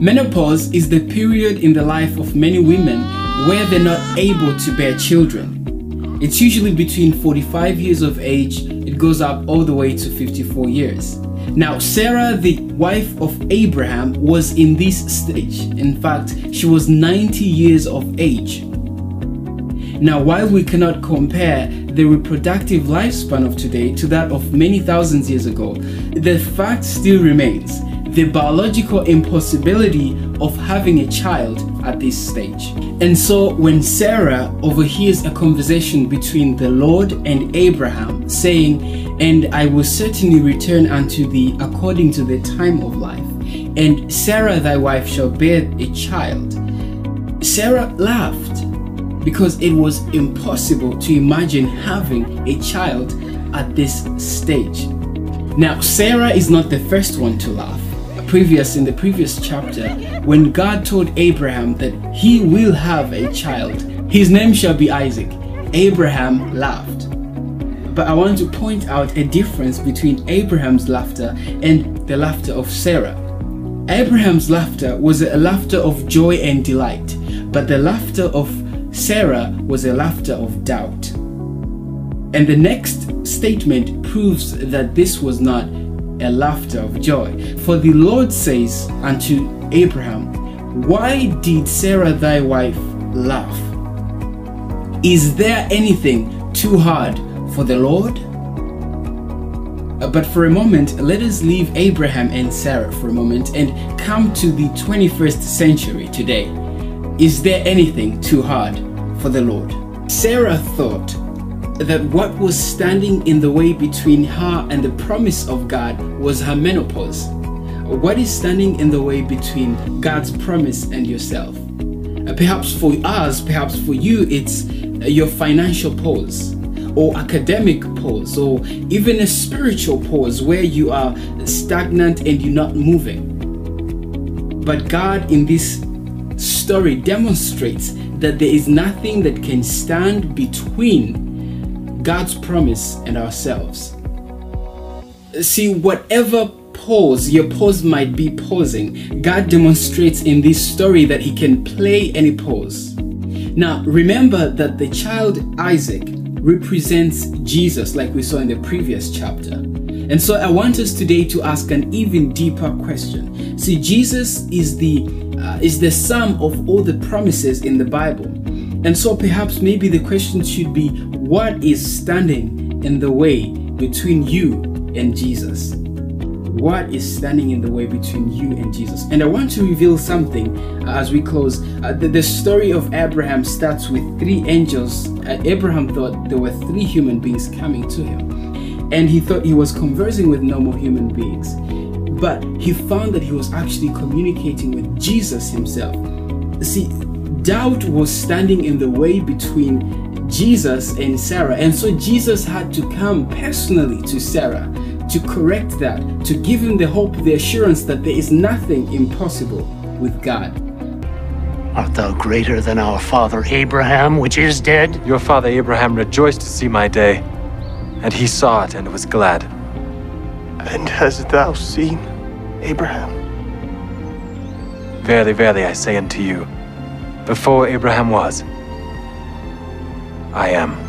Menopause is the period in the life of many women where they're not able to bear children. It's usually between 45 years of age, it goes up all the way to 54 years. Now, Sarah, the wife of Abraham, was in this stage. In fact, she was 90 years of age. Now, while we cannot compare the reproductive lifespan of today to that of many thousands years ago, the fact still remains the biological impossibility of having a child at this stage. And so when Sarah overhears a conversation between the Lord and Abraham saying, And I will certainly return unto thee according to the time of life, and Sarah thy wife shall bear a child, Sarah laughed because it was impossible to imagine having a child at this stage. Now, Sarah is not the first one to laugh previous in the previous chapter when God told Abraham that he will have a child. His name shall be Isaac. Abraham laughed. But I want to point out a difference between Abraham's laughter and the laughter of Sarah. Abraham's laughter was a laughter of joy and delight, but the laughter of Sarah was a laughter of doubt. And the next statement proves that this was not a laughter of joy. For the Lord says unto Abraham, Why did Sarah thy wife laugh? Is there anything too hard for the Lord? Uh, but for a moment, let us leave Abraham and Sarah for a moment and come to the 21st century today. Is there anything too hard for the Lord? Sarah thought that what was standing in the way between her and the promise of God was her menopause. What is standing in the way between God's promise and yourself? Uh, perhaps for us, perhaps for you, it's uh, your financial pause or academic pause or even a spiritual pause where you are stagnant and you're not moving. But God in this story demonstrates that there is nothing that can stand between God's promise and ourselves. See, whatever pause your pause might be pausing, God demonstrates in this story that He can play any pause. Now, remember that the child Isaac represents Jesus, like we saw in the previous chapter. And so I want us today to ask an even deeper question. See, Jesus is the uh, is the sum of all the promises in the Bible. And so perhaps maybe the question should be what is standing in the way between you and Jesus? What is standing in the way between you and Jesus? And I want to reveal something uh, as we close. Uh, the, the, story of Abraham starts with three angels. Uh, Abraham thought there were three human beings coming to him, and he thought he was conversing with normal human beings. But he found that he was actually communicating with Jesus himself. See, doubt was standing in the way between Jesus and Sarah. And so Jesus had to come personally to Sarah to correct that, to give him the hope, the assurance that there is nothing impossible with God. Art thou greater than our father Abraham, which is dead? Your father Abraham rejoiced to see my day, and he saw it and was glad. And hast thou seen Abraham? Verily, verily, I say unto you, before Abraham was, I am.